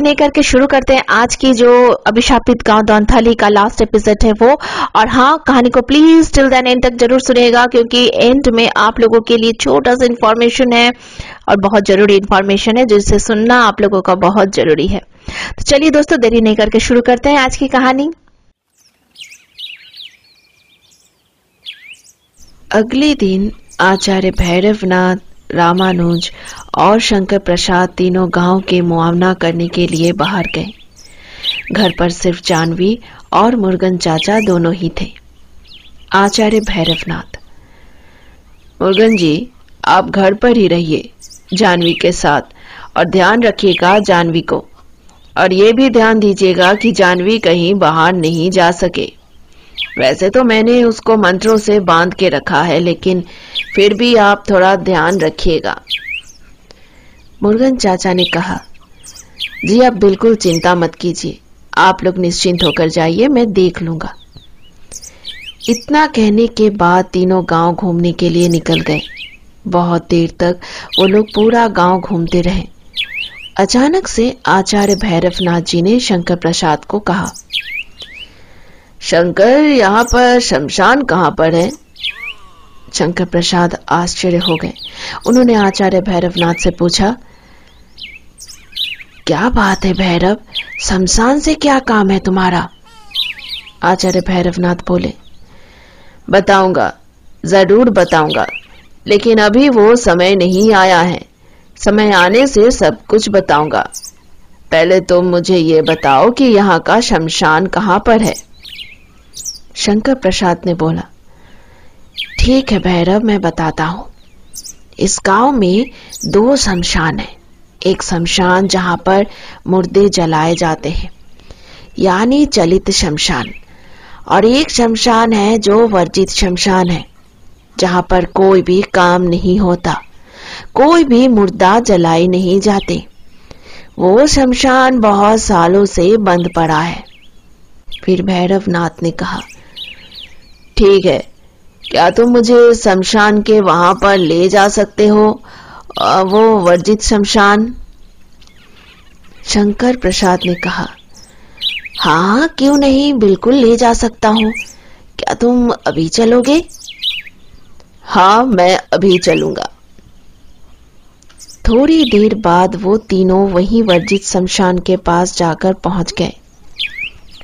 नहीं करके शुरू करते हैं आज की जो अभिशापित गाँव दौनथाली का लास्ट एपिसोड है वो। और हाँ कहानी को प्लीज़ टिल देन एंड तक ज़रूर सुनिएगा, क्योंकि एंड में आप लोगों के लिए छोटा सा इन्फॉर्मेशन है और बहुत ज़रूरी इन्फॉर्मेशन है जिसे सुनना आप लोगों का बहुत ज़रूरी है। तो चलिए दोस्तों, देरी नहीं करके शुरू करते हैं आज की कहानी। अगले दिन आचार्य भैरवनाथ रामानुज और शंकर प्रसाद तीनों गाँव के मुआवना करने के लिए बाहर गए। घर पर सिर्फ़ जानवी और मुर्गन चाचा दोनों ही थे। आचार्य भैरवनाथ, मुर्गन जी, आप घर पर ही रहिए, जानवी के साथ, और ध्यान रखिएगा जानवी को। और ये भी ध्यान दीजिएगा कि जानवी कहीं बाहर नहीं जा सके। वैसे तो मैंने उसको मंत्रों से बाँध के रखा है, लेकिन फिर भी आप थोड़ा ध्यान रखिएगा। मुर्गन चाचा ने कहा, जी, आप बिल्कुल चिंता मत कीजिए। आप लोग निश्चिंत होकर जाइए, मैं देख लूँगा। इतना कहने के बाद तीनों गाँव घूमने के लिए निकल गए। बहुत देर तक वो लोग पूरा गाँव घूमते रहे। अचानक से आचार्य भैरवनाथ जी ने शंकर प्रसाद को कहा शंकर, यहाँ पर शमशान कहाँ पर है? शंकर प्रसाद आश्चर्य हो गए। उन्होंने आचार्य भैरवनाथ से पूछा, क्या बात है भैरव? शमशान से क्या काम है तुम्हारा? आचार्य भैरवनाथ बोले, बताऊँगा, ज़रूर बताऊँगा, लेकिन अभी वो समय नहीं आया है। समय आने से सब कुछ बताऊँगा। पहले तुम तो मुझे ये बताओ कि यहाँ का शमशान कहाँ पर है? शंकर प्रसाद ने बोला, ठीक है भैरव, मैं बताता हूँ। इस गाँव में दो शमशान है। एक शमशान जहाँ पर मुर्दे जलाए जाते हैं, यानी चलित शमशान, और एक शमशान है जो वर्जित शमशान है, जहाँ पर कोई भी काम नहीं होता, कोई भी मुर्दा जलाए नहीं जाते। वो शमशान बहुत सालों से बंद पड़ा है। फिर भैरव नाथ ने कहा ठीक है। क्या तुम मुझे शमशान के वहाँ पर ले जा सकते हो? वो वर्जित शमशान? शंकर प्रसाद ने कहा हाँ क्यों नहीं? बिल्कुल ले जा सकता हूँ। क्या तुम अभी चलोगे? हाँ मैं अभी चलूँगा। थोड़ी देर बाद वो तीनों वहीं वर्जित शमशान के पास जाकर पहुँच गए।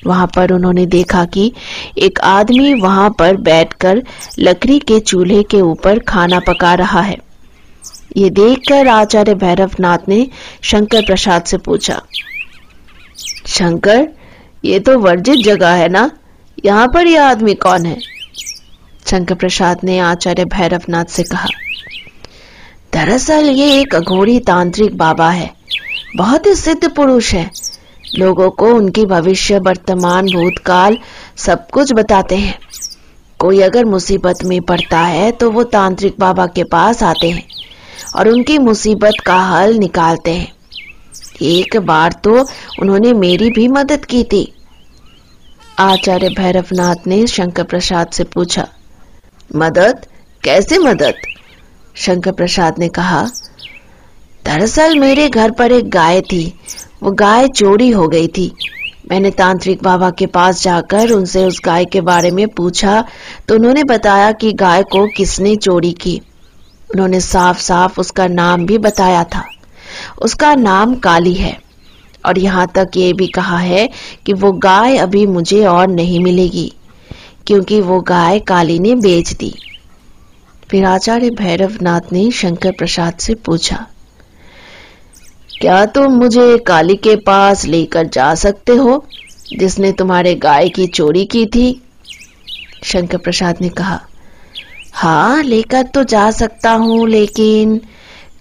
वहाँ पर उन्होंने देखा कि एक आदमी वहाँ पर बैठकर लकड़ी के चूल्हे के ऊपर खाना पका रहा है। ये देखकर आचार्य भैरवनाथ ने शंकर प्रसाद से पूछा, शंकर, ये तो वर्जित जगह है ना? यहाँ पर यह आदमी कौन है? शंकर प्रसाद ने आचार्य भैरवनाथ से कहा, दरअसल ये एक अघोरी तांत्रिक बाबा है। बहुत ही सिद्ध पुरुष है। लोगों को उनकी भविष्य, वर्तमान, भूतकाल सब कुछ बताते हैं। कोई अगर मुसीबत में पड़ता है तो वो तांत्रिक बाबा के पास आते हैं और उनकी मुसीबत का हल निकालते हैं। एक बार तो उन्होंने मेरी भी मदद की थी। आचार्य भैरवनाथ ने शंकर प्रसाद से पूछा, मदद? कैसे मदद? शंकर प्रसाद ने कहा, दरअसल मेरे घर पर एक गाय थी वो गाय चोरी हो गई थी। मैंने तांत्रिक बाबा के पास जाकर उनसे उस गाय के बारे में पूछा तो उन्होंने बताया कि गाय को किसने चोरी की। उन्होंने साफ़ साफ़ उसका नाम भी बताया था। उसका नाम काली है। और यहाँ तक ये भी कहा है कि वो गाय अभी मुझे और नहीं मिलेगी, क्योंकि वो गाय काली ने बेच दी। फिर आचार्य भैरवनाथ ने शंकर प्रसाद से पूछा क्या तुम मुझे काली के पास लेकर जा सकते हो, जिसने तुम्हारे गाय की चोरी की थी? शंकर प्रसाद ने कहा हाँ लेकर तो जा सकता हूँ, लेकिन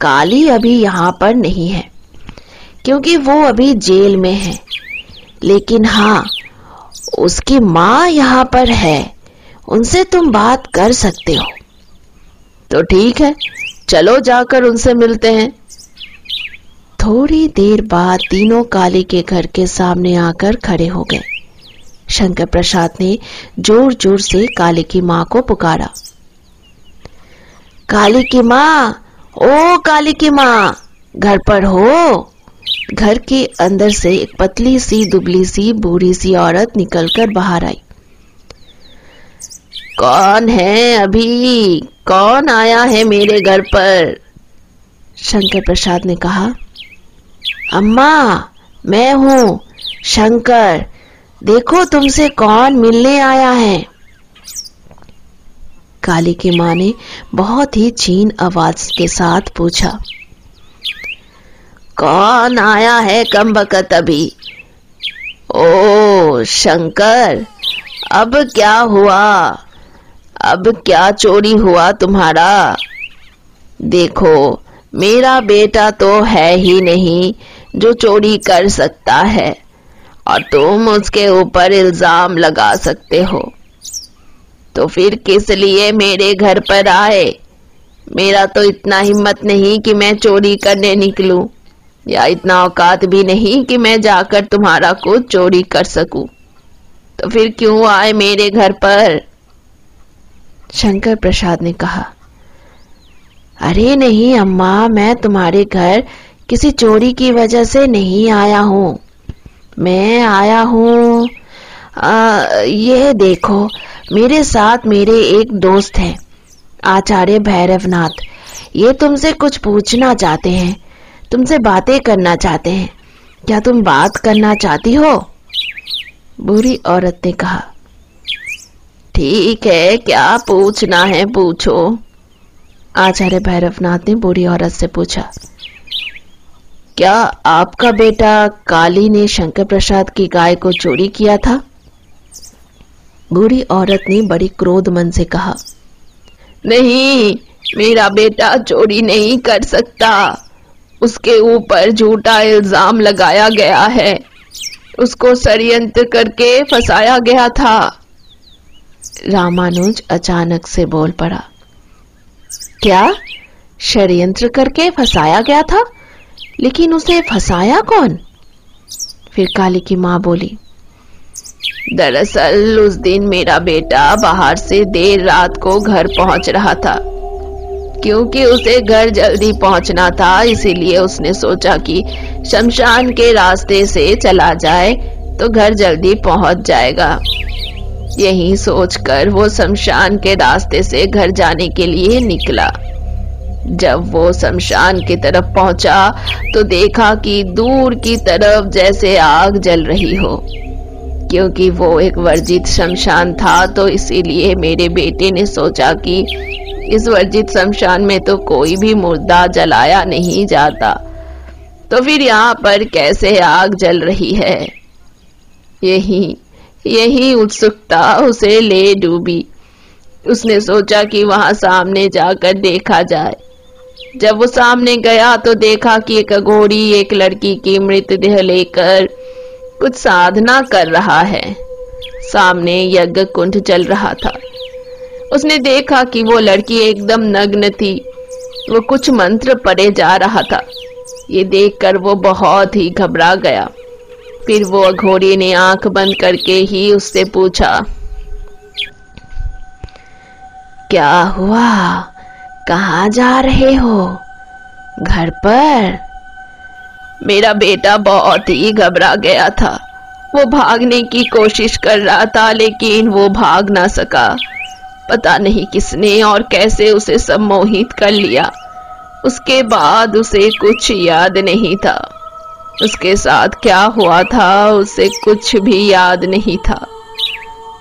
काली अभी यहाँ पर नहीं है, क्योंकि वो अभी जेल में है। लेकिन हाँ उसकी माँ यहाँ पर है, उनसे तुम बात कर सकते हो। तो ठीक है, चलो जाकर उनसे मिलते हैं। थोड़ी देर बाद तीनों काली के घर के सामने आकर खड़े हो गए। शंकर प्रसाद ने ज़ोर ज़ोर से काली की माँ को पुकारा। काली की माँ, ओ काली की माँ, घर पर हो। घर के अंदर से एक पतली सी, दुबली सी, बूढ़ी सी औरत निकलकर बाहर आई। कौन है अभी? कौन आया है मेरे घर पर? शंकर प्रसाद ने कहा अम्मा, मैं हूँ शंकर। देखो तुमसे कौन मिलने आया है। काली की माँ ने बहुत ही छीन आवाज़ के साथ पूछा, कौन आया है कम बकत अभी? ओ, शंकर, अब क्या हुआ? अब क्या चोरी हुआ तुम्हारा? देखो, मेरा बेटा तो है ही नहीं जो चोरी कर सकता है, और तुम उसके ऊपर इल्ज़ाम लगा सकते हो। तो फिर किस लिए मेरे घर पर आए? मेरा तो इतना हिम्मत नहीं कि मैं चोरी करने निकलूं, या इतना औकात भी नहीं कि मैं जाकर तुम्हारा कुछ चोरी कर सकूँ। तो फिर क्यों आए मेरे घर पर? शंकर प्रसाद ने कहा, अरे नहीं, अम्मा, मैं तुम्हारे घर किसी चोरी की वजह से नहीं आया हूँ। मैं आया हूँ। ये देखो, मेरे साथ मेरे एक दोस्त हैं, आचार्य भैरवनाथ। ये तुमसे कुछ पूछना चाहते हैं, तुमसे बातें करना चाहते हैं। क्या तुम बात करना चाहती हो? बुरी औरत ने कहा। ठीक है, क्या पूछना है पूछो। आचार्य भैरवनाथ ने बूढ़ी औरत से पूछा। क्या आपका बेटा काली ने शंकर प्रसाद की गाय को चोरी किया था? बूढ़ी औरत ने बड़ी क्रोध मन से कहा, नहीं, मेरा बेटा चोरी नहीं कर सकता। उसके ऊपर झूठा इल्ज़ाम लगाया गया है। उसको षडयंत्र करके फंसाया गया था। रामानुज अचानक से बोल पड़ा, क्या षडयंत्र करके फंसाया गया था? लेकिन उसे फंसाया कौन? फिर काली की माँ बोली, दरअसल उस दिन मेरा बेटा बाहर से देर रात को घर पहुँच रहा था। क्योंकि उसे घर जल्दी पहुँचना था, इसीलिए उसने सोचा कि शमशान के रास्ते से चला जाए तो घर जल्दी पहुँच जाएगा। यही सोचकर वो शमशान के रास्ते से घर जाने के लिए निकला। जब वो शमशान की तरफ़ पहुँचा तो देखा कि दूर की तरफ़ जैसे आग जल रही हो। क्योंकि वो एक वर्जित शमशान था तो इसीलिए मेरे बेटे ने सोचा कि इस वर्जित शमशान में तो कोई भी मुर्दा जलाया नहीं जाता। तो फिर यहाँ पर कैसे आग जल रही है? यही यही उत्सुकता उसे ले डूबी। उसने सोचा कि वहाँ सामने जाकर देखा जाए। जब वो सामने गया तो देखा कि एक घोड़ी एक लड़की की मृतदेह लेकर कुछ साधना कर रहा है। सामने यज्ञ कुंड चल रहा था। उसने देखा कि वो लड़की एकदम नग्न थी। वो कुछ मंत्र पढ़े जा रहा था। ये देखकर वो बहुत ही घबरा गया। फिर वो घोड़ी ने आँख बंद करके ही उससे पूछा, क्या हुआ? कहा जा रहे हो? घर पर? मेरा बेटा बहुत ही घबरा गया था। वो भागने की कोशिश कर रहा था, लेकिन वो भाग ना सका। पता नहीं किसने और कैसे उसे सम्मोहित कर लिया। उसके बाद उसे कुछ याद नहीं था। उसके साथ क्या हुआ था, उसे कुछ भी याद नहीं था।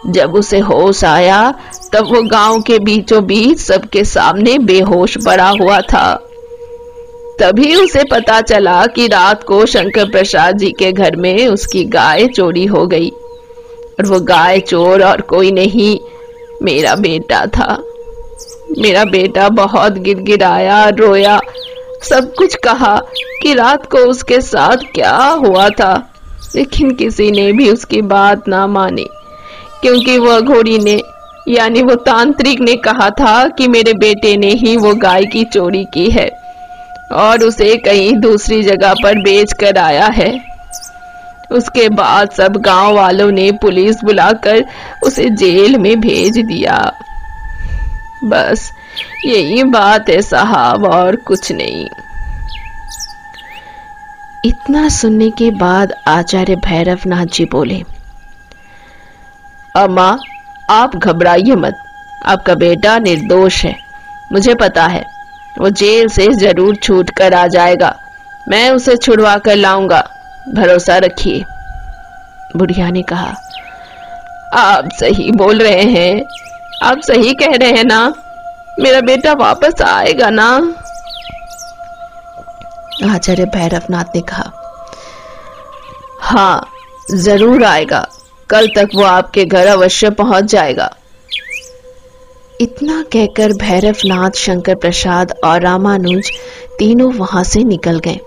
जब उसे होश आया तब वो गाँव के बीचों बीच सबके सामने बेहोश पड़ा हुआ था। तभी उसे पता चला कि रात को शंकर प्रसाद जी के घर में उसकी गाय चोरी हो गई। और वो गाय चोर और कोई नहीं, मेरा बेटा था। मेरा बेटा बहुत गिड़गिड़ाया, रोया, सब कुछ कहा कि रात को उसके साथ क्या हुआ था। लेकिन किसी ने भी उसकी बात ना मानी, क्योंकि वह घोड़ी ने यानी वो तांत्रिक ने कहा था कि मेरे बेटे ने ही वो गाय की चोरी की है और उसे कहीं दूसरी जगह पर बेच कर आया है। उसके बाद सब गाँव वालों ने पुलिस बुलाकर उसे जेल में भेज दिया। बस, यही बात है साहब, और कुछ नहीं। इतना सुनने के बाद आचार्य भैरवनाथ जी बोले, अम्मा आप घबराइए मत। आपका बेटा निर्दोष है। मुझे पता है। वो जेल से ज़रूर छूट कर आ जाएगा। मैं उसे छुड़वा कर लाऊँगा। भरोसा रखिए। बुढ़िया ने कहा, आप सही बोल रहे हैं। आप सही कह रहे हैं ना। मेरा बेटा वापस आएगा ना। आचार्य भैरवनाथ ने कहा हाँ ज़रूर आएगा। कल तक वो आपके घर अवश्य पहुँच जाएगा। इतना कहकर भैरवनाथ, शंकर प्रसाद और रामानुज तीनों वहाँ से निकल गए।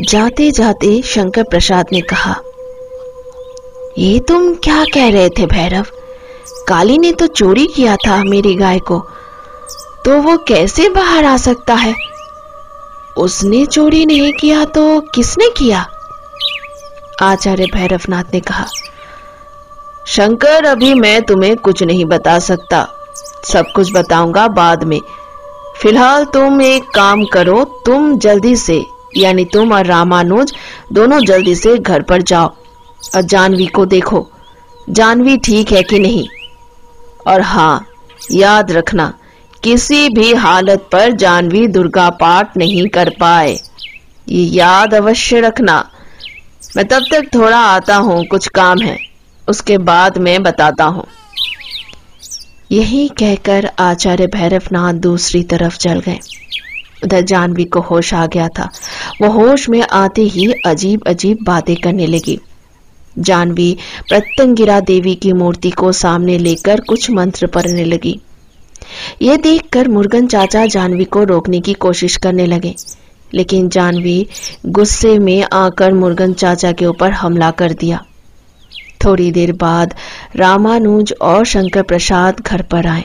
जाते जाते शंकर प्रसाद ने कहा, ये तुम क्या कह रहे थे भैरव? काली ने तो चोरी किया था मेरी गाय को। तो वो कैसे बाहर आ सकता है? उसने चोरी नहीं किया तो किसने किया? आचार्य भैरवनाथ ने कहा शंकर, अभी मैं तुम्हें कुछ नहीं बता सकता। सब कुछ बताऊँगा बाद में। फ़िलहाल तुम एक काम करो, तुम जल्दी से, यानी तुम और रामानुज दोनों जल्दी से घर पर जाओ। और जानवी को देखो, जानवी ठीक है कि नहीं? और हाँ याद रखना, किसी भी हालत पर जानवी दुर्गा पाठ नहीं कर पाए। ये याद अवश्य रखना। मैं तब तक थोड़ा आता हूँ, कुछ काम है। उसके बाद मैं बताता हूँ। यही कहकर आचार्य भैरवनाथ दूसरी तरफ़ चल गए। उधर जानवी को होश आ गया था। वो होश में आते ही अजीब अजीब बातें करने लगी। जानवी प्रत्यंगिरा देवी की मूर्ति को सामने लेकर कुछ मंत्र पढ़ने लगी। ये देखकर मुर्गन चाचा जानवी को रोकने की कोशिश करने लगे। लेकिन जानवी गुस्से में आकर मुर्गन चाचा के ऊपर हमला कर दिया। थोड़ी देर बाद रामानुज और शंकर प्रसाद घर पर आए।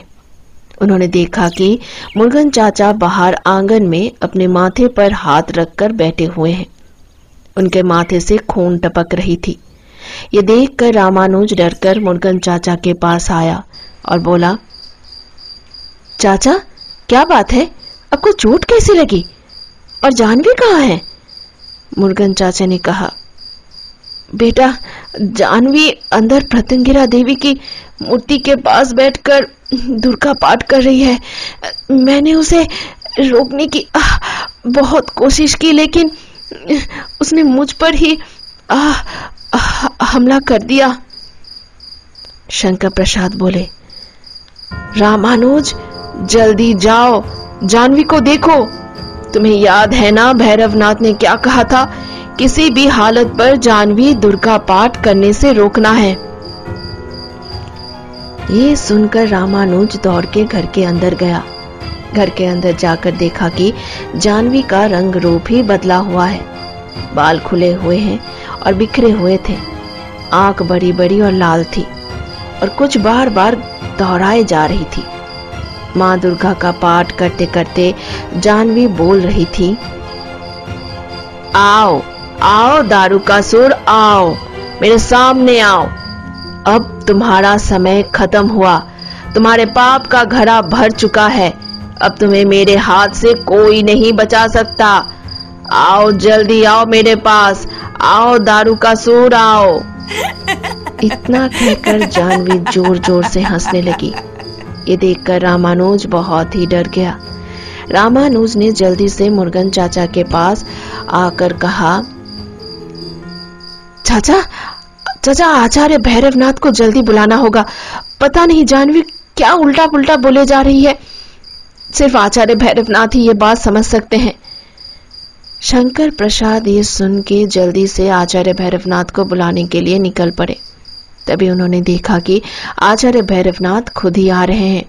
उन्होंने देखा कि मुर्गन चाचा बाहर आँगन में अपने माथे पर हाथ रखकर बैठे हुए हैं। उनके माथे से खून टपक रही थी। ये देखकर रामानुज डरकर मुर्गन चाचा के पास आया और बोला, चाचा, क्या बात है? आपको चोट कैसी लगी? और जानवी कहाँ है? मुर्गन चाचा ने कहा बेटा जानवी अंदर प्रतंगिरा देवी की मूर्ति के पास बैठकर दुर्गा पाठ कर रही है। मैंने उसे रोकने की आ, बहुत कोशिश की लेकिन उसने मुझ पर ही आ, आ, हमला कर दिया। शंकर प्रसाद बोले रामानुज जल्दी जाओ जानवी को देखो। तुम्हें याद है ना भैरवनाथ ने क्या कहा था? किसी भी हालत पर जानवी दुर्गा पाठ करने से रोकना है। ये सुनकर रामानुज दौड़ के घर के अंदर गया। घर के अंदर जाकर देखा कि जानवी का रंग रूप ही बदला हुआ है। बाल खुले हुए हैं और बिखरे हुए थे। आँख बड़ी बड़ी और लाल थी और कुछ बार बार दोहराए जा रही थी। माँ दुर्गा का पाठ करते करते जानवी बोल रही थी, आओ आओ, दारू का सुर, आओ, मेरे सामने आओ। अब तुम्हारा समय खत्म हुआ। तुम्हारे पाप का घड़ा भर चुका है। अब तुम्हें मेरे हाथ से कोई नहीं बचा सकता। आओ, जल्दी आओ मेरे पास। आओ, दारू का सुर, आओ। इतना कहकर जानवी ज़ोर ज़ोर से हंसने लगी। ये देखकर रामानुज बहुत ही डर गया। रामानुज ने जल्दी से मुर्गन चाचा के पास आकर कहा चाचा चाचा, आचार्य भैरवनाथ को जल्दी बुलाना होगा। पता नहीं जानवी क्या उल्टा पुल्टा बोले जा रही है। सिर्फ़ आचार्य भैरवनाथ ही ये बात समझ सकते हैं। शंकर प्रसाद ये सुन के जल्दी से आचार्य भैरवनाथ को बुलाने के लिए निकल पड़े। तभी उन्होंने देखा कि आचार्य भैरवनाथ खुद ही आ रहे हैं।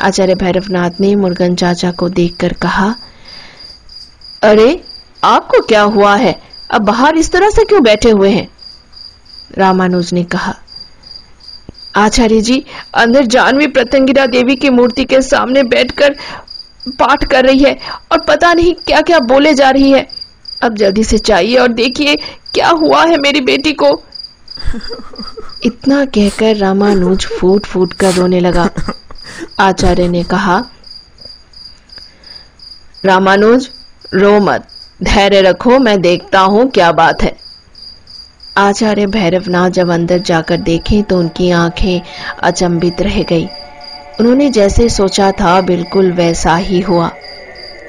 आचार्य भैरवनाथ ने मुर्गन चाचा को देखकर कहा, अरे, आपको क्या हुआ है? अब बाहर इस तरह से क्यों बैठे हुए हैं? रामानुज ने कहा आचार्य जी अंदर जानवी प्रतंगिरा देवी की मूर्ति के सामने बैठकर पाठ कर रही है और पता नहीं क्या क्या बोले जा रही है। अब जल्दी से चाहिए और देखिए क्या हुआ है मेरी बेटी को। इतना कहकर रामानुज फूट फूट कर रोने लगा। आचार्य ने कहा रामानुज रो मत। धैर्य रखो, मैं देखता हूँ क्या बात है। आचार्य भैरवनाथ जब अंदर जाकर देखे तो उनकी आँखें अचंबित रह गई। उन्होंने जैसे सोचा था, बिल्कुल वैसा ही हुआ।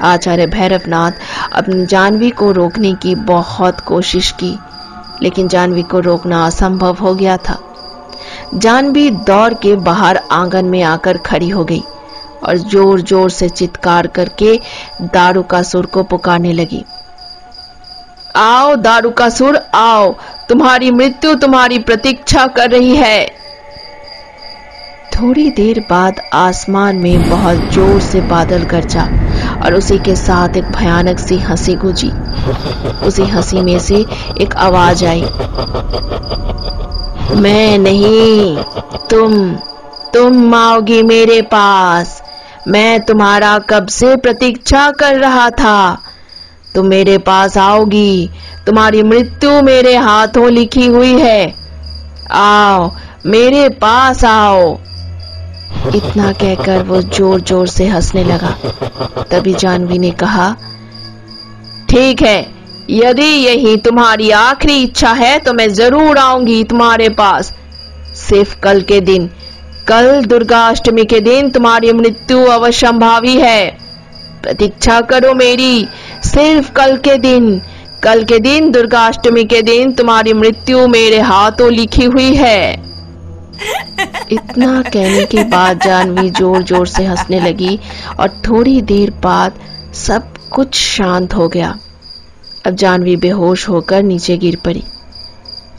आचार्य भैरवनाथ अपनी जानवी को रोकने की बहुत कोशिश की, लेकिन जानवी को रोकना असंभव हो गया था। जानवी दौड़ के बाहर आँगन में आकर खड़ी हो गई और ज़ोर ज़ोर से चित्कार करके दारू का सुर को पुकारने लगी। आओ, दारू का सुर आओ। तुम्हारी मृत्यु तुम्हारी प्रतीक्षा कर रही है। थोड़ी देर बाद आसमान में बहुत ज़ोर से बादल गरजा और उसी के साथ एक भयानक सी हँसी गुजी। उसी हँसी में से एक आवाज़ आई। मैं नहीं, तुम तुम आओगी मेरे पास। मैं तुम्हारा कब से प्रतीक्षा कर रहा था? तुम मेरे पास आओगी। तुम्हारी मृत्यु मेरे हाथों लिखी हुई है। आओ, मेरे पास आओ। इतना कहकर वो ज़ोर ज़ोर से हंसने लगा। तभी जानवी ने कहा, ठीक है, यदि यही तुम्हारी आखिरी इच्छा है तो मैं ज़रूर आऊँगी तुम्हारे पास। सिर्फ़ कल के दिन, कल दुर्गा अष्टमी के दिन तुम्हारी मृत्यु अवश्यंभावी है। प्रतीक्षा करो मेरी सिर्फ़ कल के दिन कल के दिन दुर्गा अष्टमी के दिन तुम्हारी मृत्यु मेरे हाथों लिखी हुई है। इतना कहने के बाद जानवी ज़ोर ज़ोर से हंसने लगी और थोड़ी देर बाद सब कुछ शांत हो गया। अब जानवी बेहोश होकर नीचे गिर पड़ी।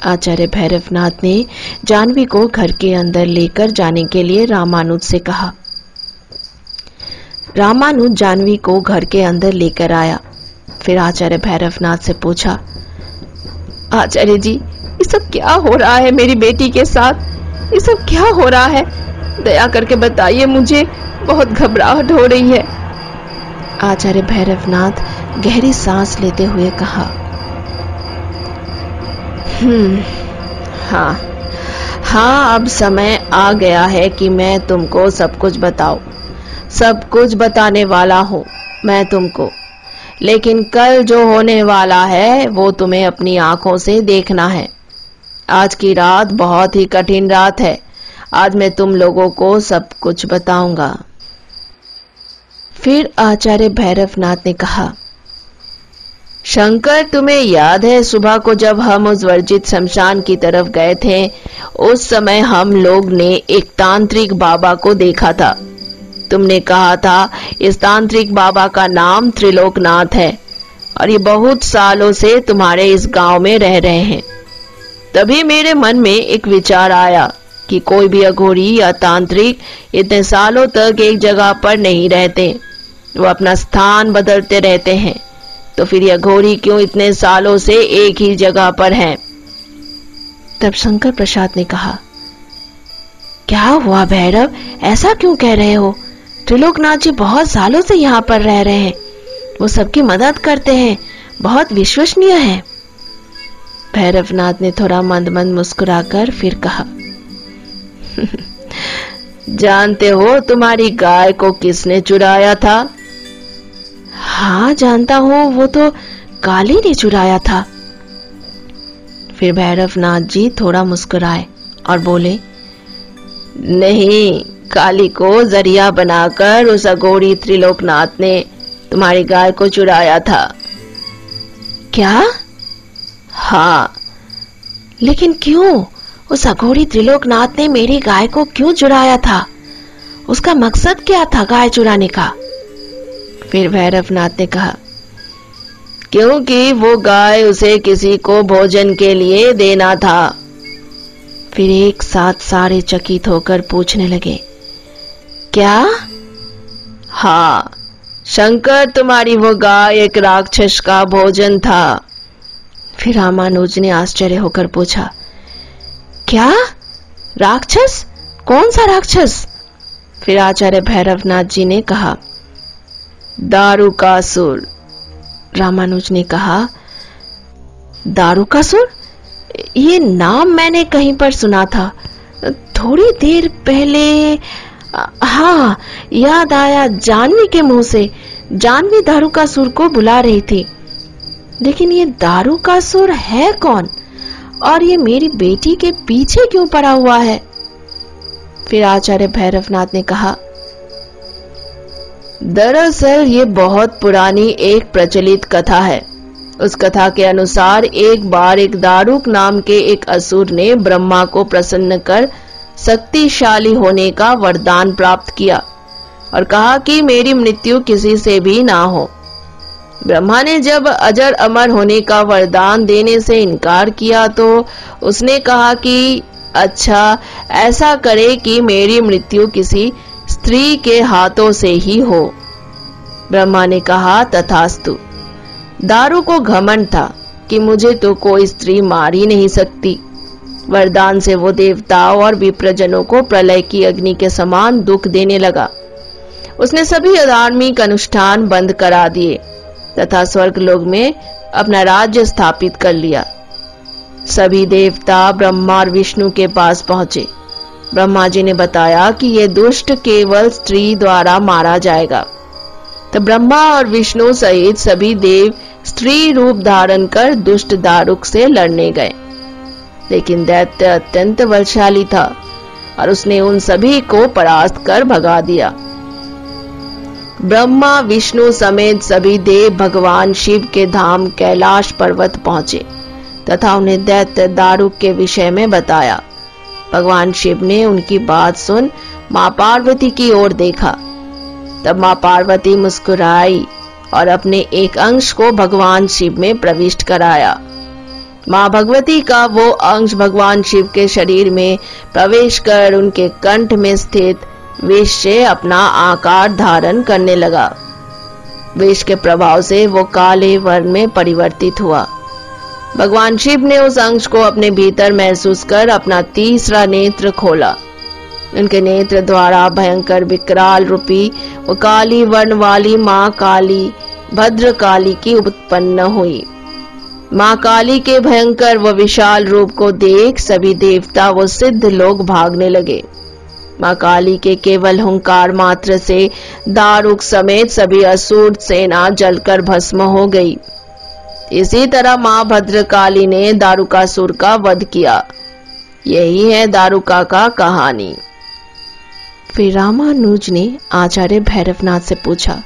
आचार्य भैरवनाथ ने जानवी को घर के अंदर लेकर जाने के लिए रामानुज से कहा रामानुज जानवी को घर के अंदर लेकर आया। फिर आचार्य भैरवनाथ से पूछा, आचार्य जी, ये सब क्या हो रहा है मेरी बेटी के साथ? ये सब क्या हो रहा है? दया करके बताइए मुझे, बहुत घबराहट हो रही है। आचार्य भैरवनाथ गहरी सांस लेते हुए कहा हम्म हाँ हाँ अब समय आ गया है कि मैं तुमको सब कुछ बताऊँ। सब कुछ बताने वाला हूँ मैं तुमको। लेकिन कल जो होने वाला है, वो तुम्हें अपनी आँखों से देखना है। आज की रात बहुत ही कठिन रात है। आज मैं तुम लोगों को सब कुछ बताऊँगा। फिर आचार्य भैरवनाथ ने कहा, शंकर, तुम्हें याद है सुबह को जब हम उस वर्जित शमशान की तरफ़ गए थे, उस समय हम लोग ने एक तांत्रिक बाबा को देखा था। तुमने कहा था, इस तांत्रिक बाबा का नाम त्रिलोकनाथ है, और ये बहुत सालों से तुम्हारे इस गाँव में रह रहे हैं। तभी मेरे मन में एक विचार आया कि कोई भी अघोरी या तांत्रिक इतने सालों तक एक जगह पर नहीं रहते, वो अपना स्थान बदलते रहते हैं। तो फिर यह घोड़ी क्यों इतने सालों से एक ही जगह पर है? तब शंकर प्रसाद ने कहा, क्या हुआ भैरव? ऐसा क्यों कह रहे हो? त्रिलोकनाथ जी बहुत सालों से यहाँ पर रह रहे हैं। वो सबकी मदद करते हैं। बहुत विश्वसनीय है। भैरवनाथ ने थोड़ा मंद मंद मुस्कुराकर फिर कहा जानते हो तुम्हारी गाय को किसने चुराया था? हाँ जानता हूँ। वो तो काली ने चुराया था। फिर भैरवनाथ जी थोड़ा मुस्कुराए और बोले, नहीं काली को ज़रिया बनाकर उस अगोरी त्रिलोकनाथ ने तुम्हारी गाय को चुराया था। क्या? हाँ। लेकिन क्यों? उस अघोरी त्रिलोकनाथ ने मेरी गाय को क्यों चुराया था? उसका मकसद क्या था गाय चुराने का? फिर भैरवनाथ ने कहा, क्योंकि वो गाय उसे किसी को भोजन के लिए देना था। फिर एक साथ सारे चकित होकर पूछने लगे क्या? हाँ शंकर तुम्हारी वो गाय, एक राक्षस का भोजन था। फिर रामानुज ने आश्चर्य होकर पूछा, क्या? राक्षस? कौन सा राक्षस? फिर आचार्य भैरवनाथ जी ने कहा, दारू का सुर। रामानुज ने कहा, दारू का सुर? ये नाम मैंने कहीं पर सुना था। थोड़ी देर पहले हाँ याद आया जानवी के मुँह से। जानवी दारू का सुर को बुला रही थी। लेकिन ये दारू का सुर है कौन? और ये मेरी बेटी के पीछे क्यों पड़ा हुआ है? फिर आचार्य भैरवनाथ ने कहा, दरअसल ये बहुत पुरानी एक प्रचलित कथा है। उस कथा के अनुसार एक बार एक दारुक नाम के एक असुर ने ब्रह्मा को प्रसन्न कर शक्तिशाली होने का वरदान प्राप्त किया और कहा कि मेरी मृत्यु किसी से भी ना हो। ब्रह्मा ने जब अजर अमर होने का वरदान देने से इनकार किया तो उसने कहा कि अच्छा ऐसा करे कि मेरी मृत्यु किसी स्त्री के हाथों से ही हो। ब्रह्मा ने कहा, तथास्तु, दारू को घमंड था कि मुझे तो कोई स्त्री मार ही नहीं सकती। वरदान से वो देवताओं और विप्रजनों को प्रलय की अग्नि के समान दुख देने लगा। उसने सभी अधार्मिक अनुष्ठान बंद करा दिए तथा स्वर्ग लोग में अपना राज्य स्थापित कर लिया। सभी देवता ब्रह्मा और विष्णु के पास पहुँचे। ब्रह्मा जी ने बताया कि यह दुष्ट केवल स्त्री द्वारा मारा जाएगा। तो ब्रह्मा और विष्णु सहित सभी देव स्त्री रूप धारण कर दुष्ट दारुक से लड़ने गए। लेकिन दैत्य अत्यंत बलशाली था और उसने उन सभी को परास्त कर भगा दिया। ब्रह्मा, विष्णु समेत सभी देव भगवान शिव के धाम कैलाश पर्वत पहुँचे तथा उन्हें दैत्य दारुक के विषय में बताया। भगवान शिव ने उनकी बात सुन माँ पार्वती की ओर देखा। तब माँ पार्वती मुस्कुराई और अपने एक अंश को भगवान शिव में प्रविष्ट कराया। माँ भगवती का वो अंश भगवान शिव के शरीर में प्रवेश कर उनके कंठ में स्थित विष से अपना आकार धारण करने लगा। विष के प्रभाव से वो काले वर्ण में परिवर्तित हुआ। भगवान शिव ने उस अंश को अपने भीतर महसूस कर अपना तीसरा नेत्र खोला। उनके नेत्र द्वारा भयंकर विकराल रूपी वो काली वर्ण वाली माँ काली भद्र काली की उत्पन्न हुई। माँ काली के भयंकर व विशाल रूप को देख सभी देवता व सिद्ध लोग भागने लगे। माँ काली के केवल हुंकार मात्र से दारुक समेत सभी असुर सेना जलकर भस्म हो गई। इसी तरह माँ भद्रकाली ने दारुकासुर का वध किया। यही है दारुका का कहानी। फिर रामानुज ने आचार्य भैरवनाथ से पूछा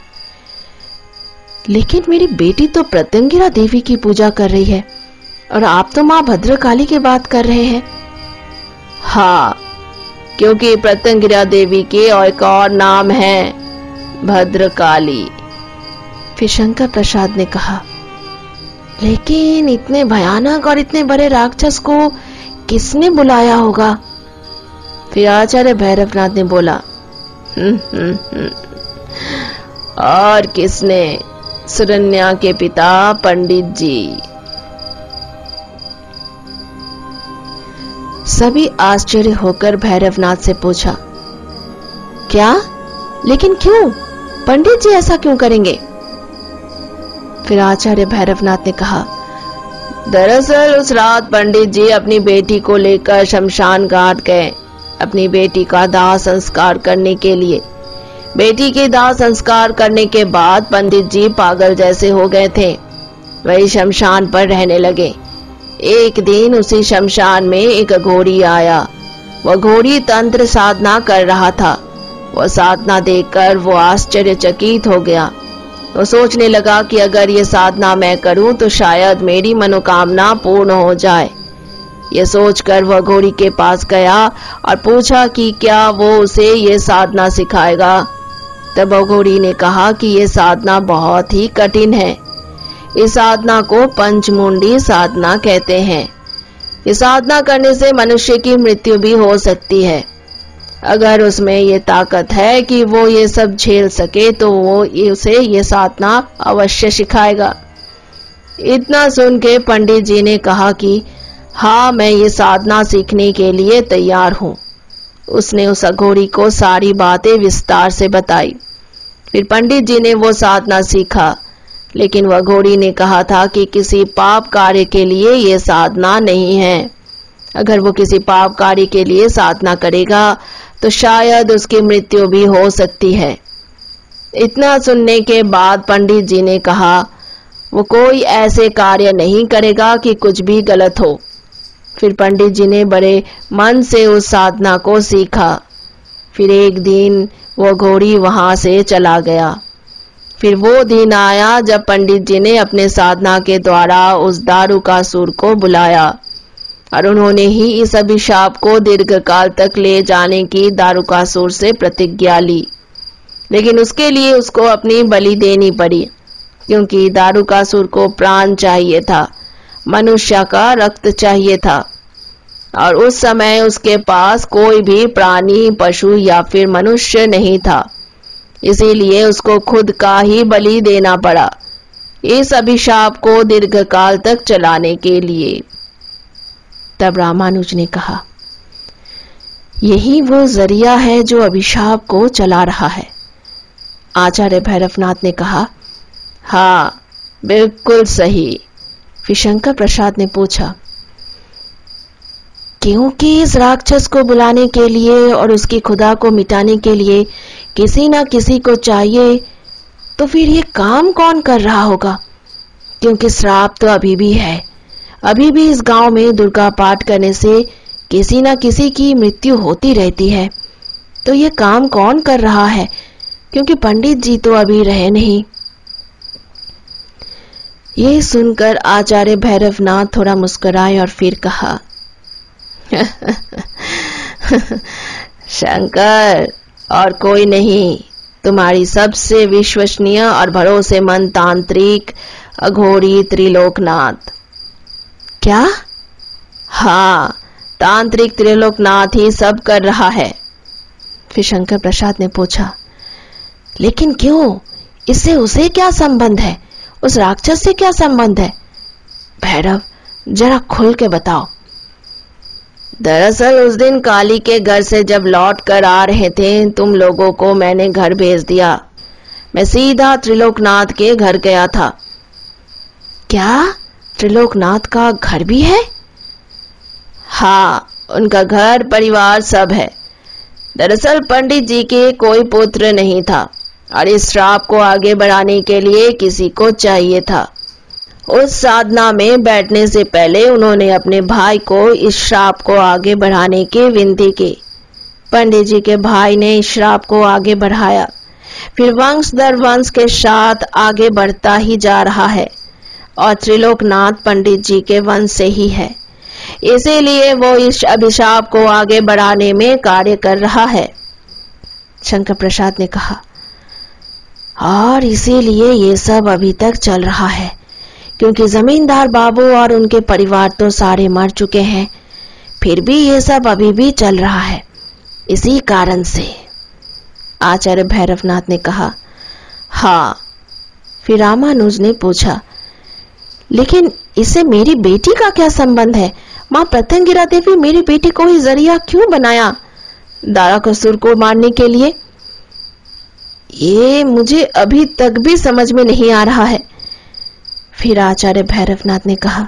लेकिन मेरी बेटी तो प्रत्यंगिरा देवी की पूजा कर रही है और आप तो माँ भद्रकाली की बात कर रहे हैं हाँ क्योंकि प्रत्यंगिरा देवी के और एक और नाम है भद्रकाली फिर शंकर प्रसाद ने कहा लेकिन इतने भयानक और इतने बड़े राक्षस को किसने बुलाया होगा फिर आचार्य भैरवनाथ ने बोला हम्म, हम्म, हम्म। और किसने सुरन्या के पिता पंडित जी। सभी आश्चर्य होकर भैरवनाथ से पूछा, क्या? लेकिन क्यों? पंडित जी ऐसा क्यों करेंगे? फिर आचार्य भैरवनाथ ने कहा, दरअसल उस रात पंडित जी अपनी बेटी को लेकर शमशान घाट गए, अपनी बेटी का दाह संस्कार करने के लिए। बेटी के दाह संस्कार करने के बाद पंडित जी पागल जैसे हो गए थे। वही शमशान पर रहने लगे। एक दिन उसी शमशान में एक घोड़ी आया। वह घोड़ी तंत्र साधना कर रहा था। वह साधना देखकर वो आश्चर्यचकित हो गया। वो सोचने लगा कि अगर ये साधना मैं करूँ तो शायद मेरी मनोकामना पूर्ण हो जाए। ये सोचकर वह घोड़ी के पास गया और पूछा कि क्या वो उसे ये साधना सिखाएगा? तब घोड़ी ने कहा कि ये साधना बहुत ही कठिन है। इस साधना को पंचमुंडी साधना कहते हैं। इस साधना करने से मनुष्य की मृत्यु भी हो सकती है। अगर उसमें ये ताकत है कि वो ये सब झेल सके तो वो उसे ये साधना अवश्य सिखाएगा। इतना सुन के पंडित जी ने कहा कि हाँ मैं ये साधना सीखने के लिए तैयार हूँ। उसने उस अघोड़ी को सारी बातें विस्तार से बताई। फिर पंडित जी ने वो साधना सीखा, लेकिन वह घोड़ी ने कहा था कि किसी पाप कार्य के लिए ये साधना नहीं है। अगर वो किसी पाप कार्य के लिए साधना करेगा तो शायद उसकी मृत्यु भी हो सकती है। इतना सुनने के बाद पंडित जी ने कहा, वो कोई ऐसे कार्य नहीं करेगा कि कुछ भी गलत हो। फिर पंडित जी ने बड़े मन से उस साधना को सीखा। फिर एक दिन वो घोड़ी वहाँ से चला गया। फिर वो दिन आया जब पंडित जी ने अपने साधना के द्वारा उस दारू का सुर को बुलाया और उन्होंने ही इस अभिशाप को दीर्घ काल तक ले जाने की दारुकासुर से प्रतिज्ञा ली। लेकिन उसके लिए उसको अपनी बलि देनी पड़ी, क्योंकि दारुकासुर को प्राण चाहिए था, मनुष्य का रक्त चाहिए था। और उस समय उसके पास कोई भी प्राणी, पशु या फिर मनुष्य नहीं था। इसीलिए उसको खुद का ही बलि देना पड़ा इस अभिशाप को दीर्घकाल तक चलाने के लिए। तब रामानुज ने कहा, यही वो ज़रिया है जो अभिशाप को चला रहा है। आचार्य भैरवनाथ ने कहा हाँ बिल्कुल सही। फिर शंकर प्रसाद ने पूछा क्योंकि इस राक्षस को बुलाने के लिए और उसकी खुदा को मिटाने के लिए किसी ना किसी को चाहिए तो फिर ये काम कौन कर रहा होगा? क्योंकि श्राप तो अभी भी है। अभी भी इस गाँव में दुर्गा पाठ करने से किसी ना किसी की मृत्यु होती रहती है। तो ये काम कौन कर रहा है? क्योंकि पंडित जी तो अभी रहे नहीं। ये सुनकर आचार्य भैरवनाथ थोड़ा मुस्कुराए और फिर कहा शंकर, और कोई नहीं। तुम्हारी सबसे विश्वसनीय और भरोसेमंद तांत्रिक अघोरी त्रिलोकनाथ। क्या? हाँ तांत्रिक त्रिलोकनाथ ही सब कर रहा है। फिर शंकर प्रसाद ने पूछा, लेकिन क्यों? इससे उसे क्या संबंध है? उस राक्षस से क्या संबंध है? भैरव, जरा खुल के बताओ। दरअसल उस दिन काली के घर से जब लौट कर आ रहे थे, तुम लोगों को मैंने घर भेज दिया। मैं सीधा त्रिलोकनाथ के घर गया था। क्या? त्रिलोकनाथ का घर भी है? हाँ उनका घर, परिवार सब है। दरअसल पंडित जी के कोई पुत्र नहीं था, और इस श्राप को आगे बढ़ाने के लिए किसी को चाहिए था। उस साधना में बैठने से पहले उन्होंने अपने भाई को इस श्राप को आगे बढ़ाने की विनती की। पंडित जी के भाई ने इस श्राप को आगे बढ़ाया। फिर वंश दर वंश के साथ आगे बढ़ता ही जा रहा है और त्रिलोकनाथ पंडित जी के वंश से ही है। इसीलिए वो इस अभिशाप को आगे बढ़ाने में कार्य कर रहा है। शंकर प्रसाद ने कहा, और इसीलिए ये सब अभी तक चल रहा है। क्योंकि जमींदार बाबू और उनके परिवार तो सारे मर चुके हैं। फिर भी ये सब अभी भी चल रहा है। इसी कारण से, आचार्य भैरवनाथ ने कहा हाँ। फिर रामानुज ने पूछा, लेकिन इससे मेरी बेटी का क्या संबंध है? माँ प्रत्यंगिरा देवी मेरी बेटी को ही ज़रिया क्यों बनाया? दारा कसूर को मारने के लिए? ये मुझे अभी तक भी समझ में नहीं आ रहा है। फिर आचार्य भैरवनाथ ने कहा,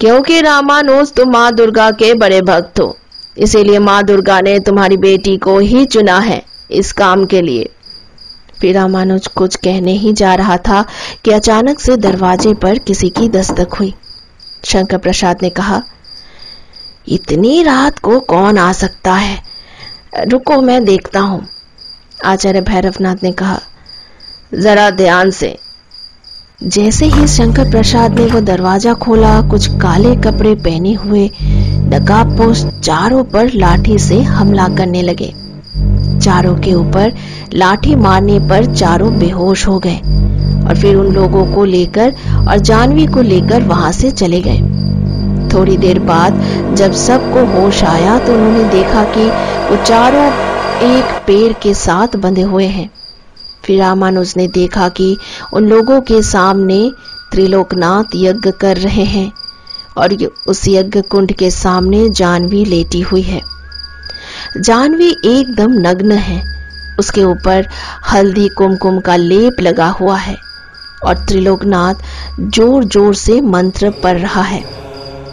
क्योंकि रामानुज तुम माँ दुर्गा के बड़े भक्त हो, इसीलिए माँ दुर्गा ने तुम्हारी बेटी को ही चुना है इस काम के लिए। फिर रामानुज कुछ कहने ही जा रहा था कि अचानक से दरवाजे पर किसी की दस्तक हुई। शंकर प्रसाद ने कहा, इतनी रात को कौन आ सकता है? रुको, मैं देखता हूँ। आचार्य भैरवनाथ ने कहा, जरा ध्यान से जैसे ही शंकर प्रसाद ने वो दरवाज़ा खोला, कुछ काले कपड़े पहने हुए नकाबपोश चारों पर लाठी से हमला करने लगे। चारों के ऊपर लाठी मारने पर चारों बेहोश हो गए और फिर उन लोगों को लेकर और जानवी को लेकर वहाँ से चले गए। थोड़ी देर बाद जब सबको होश आया तो उन्होंने देखा कि वो चारों एक पेड़ के साथ बंधे हुए हैं। फिर रामानुज ने देखा कि उन लोगों के सामने त्रिलोकनाथ यज्ञ कर रहे हैं और उस यज्ञ कुंड के सामने जानवी लेटी हुई है। जानवी एकदम नग्न है। उसके ऊपर हल्दी कुमकुम का लेप लगा हुआ है और त्रिलोकनाथ ज़ोर ज़ोर से मंत्र पढ़ रहा है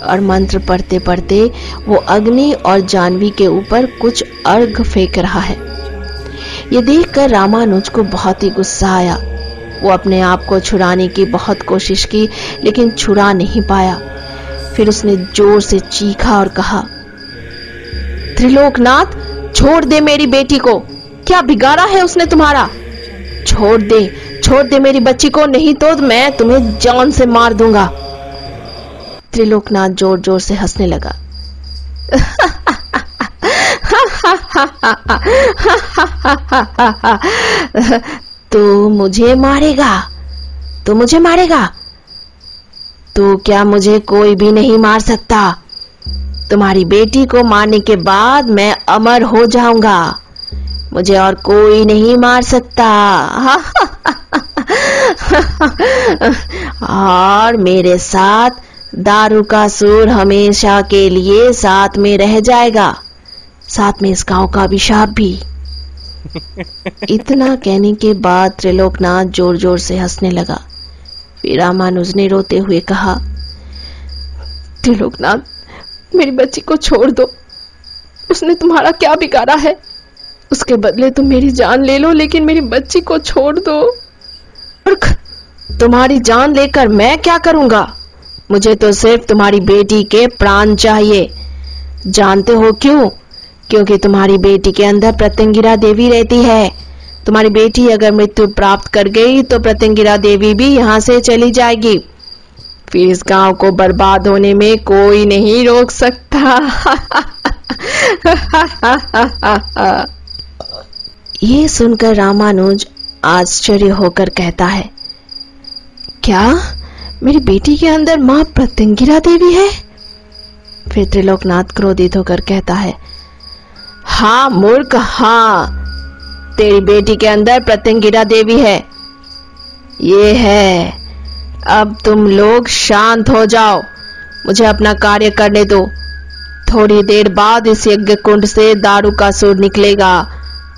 और मंत्र पढ़ते पढ़ते वो अग्नि और जानवी के ऊपर कुछ अर्घ फेंक रहा है। ये देखकर रामानुज को बहुत ही गुस्सा आया। वो अपने आप को छुड़ाने की बहुत कोशिश की, लेकिन छुड़ा नहीं पाया। फिर उसने ज़ोर से चीखा और कहा, त्रिलोकनाथ, छोड़ दे मेरी बेटी को। क्या बिगाड़ा है उसने तुम्हारा? छोड़ दे छोड़ दे मेरी बच्ची को, नहीं तो मैं तुम्हें जान से मार दूँगा। त्रिलोकनाथ ज़ोर ज़ोर से हंसने लगा। तू मुझे मारेगा। तो मुझे मारेगा। तो क्या मुझे कोई भी नहीं मार सकता। तुम्हारी बेटी को मारने के बाद मैं अमर हो जाऊँगा। मुझे और कोई नहीं मार सकता। और मेरे साथ दारू का सुर हमेशा के लिए साथ में रह जाएगा। साथ में इस गाँव का अभिशाप भी। इतना कहने के बाद त्रिलोकनाथ ज़ोर ज़ोर से हंसने लगा। फिर रामानुज ने रोते हुए कहा त्रिलोकनाथ मेरी बच्ची को छोड़ दो। उसने तुम्हारा क्या बिगाड़ा है? उसके बदले तुम मेरी जान ले लो लेकिन मेरी बच्ची को छोड़ दो। तुम्हारी जान लेकर मैं क्या करूँगा? मुझे तो सिर्फ़ तुम्हारी बेटी के प्राण चाहिए। जानते हो क्यों? क्योंकि तुम्हारी बेटी के अंदर प्रत्यंगिरा देवी रहती है। तुम्हारी बेटी अगर मृत्यु प्राप्त कर गई तो प्रत्यंगिरा देवी भी यहाँ से चली जाएगी। फिर इस गाँव को बर्बाद होने में कोई नहीं रोक सकता। ये सुनकर रामानुज आश्चर्य होकर कहता है, क्या मेरी बेटी के अंदर माँ प्रत्यंगिरा देवी है? फिर त्रिलोकनाथ क्रोधित होकर कहता है हाँ मूर्ख हाँ। तेरी बेटी के अंदर प्रत्यंगिरा देवी है। ये है। अब तुम लोग शांत हो जाओ। मुझे अपना कार्य करने दो। थोड़ी देर बाद इस यज्ञ कुंड से दारू का सुर निकलेगा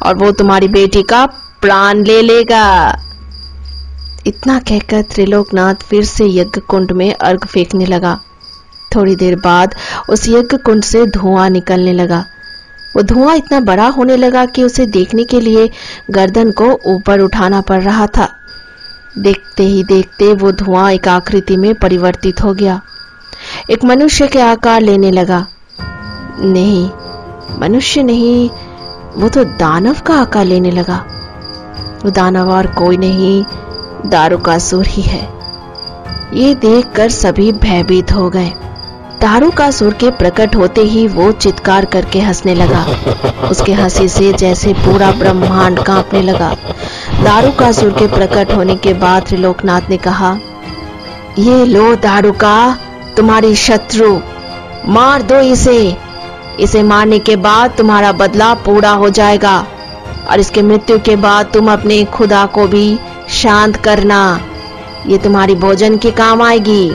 और वो तुम्हारी बेटी का प्राण ले लेगा। इतना कहकर त्रिलोकनाथ फिर से यज्ञ कुंड में अर्घ फेंकने लगा। थोड़ी देर बाद उस यज्ञ कुंड से धुआँ निकलने लगा। वो धुआँ इतना बड़ा होने लगा कि उसे देखने के लिए गर्दन को ऊपर उठाना पड़ रहा था। देखते ही देखते वो धुआँ एक आकृति में परिवर्तित हो गया। एक मनुष्य के आकार लेने लगा। नहीं, मनुष्य नहीं, वो तो दानव का आकार लेने लगा। वो दानव और कोई नहीं, दारू का सुर ही है। ये देखकर सभी भयभीत हो गए। दारू का सुर के प्रकट होते ही वो चित्कार करके हंसने लगा। उसके हँसी से जैसे पूरा ब्रह्मांड कांपने लगा। दारू का सुर के प्रकट होने के बाद त्रिलोकनाथ ने कहा, ये लो दारू का, तुम्हारी शत्रु, मार दो इसे। इसे मारने के बाद तुम्हारा बदला पूरा हो जाएगा और इसके मृत्यु के बाद तुम अपने खुदा को भी शांत करना। ये तुम्हारी भोजन के काम आएगी।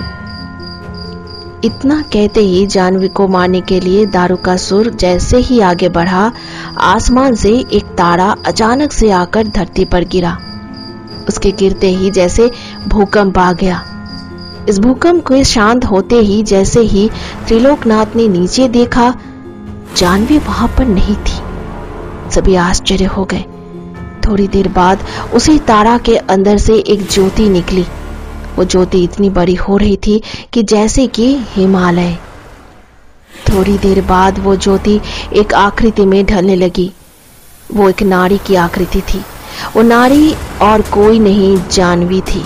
इतना कहते ही जानवी को मारने के लिए दारू का सुर जैसे ही आगे बढ़ा, आसमान से एक तारा अचानक से आकर धरती पर गिरा। उसके गिरते ही जैसे भूकंप आ गया। इस भूकंप के शांत होते ही जैसे ही त्रिलोकनाथ ने नीचे देखा, जानवी वहाँ पर नहीं थी। सभी आश्चर्य हो गए। थोड़ी देर बाद उसी तारा के अंदर से एक ज्योति निकली। वो ज्योति इतनी बड़ी हो रही थी कि जैसे कि हिमालय। थोड़ी देर बाद वो ज्योति एक आकृति में ढलने लगी। वो एक नारी की आकृति थी। वो नारी और कोई नहीं, जानवी थी।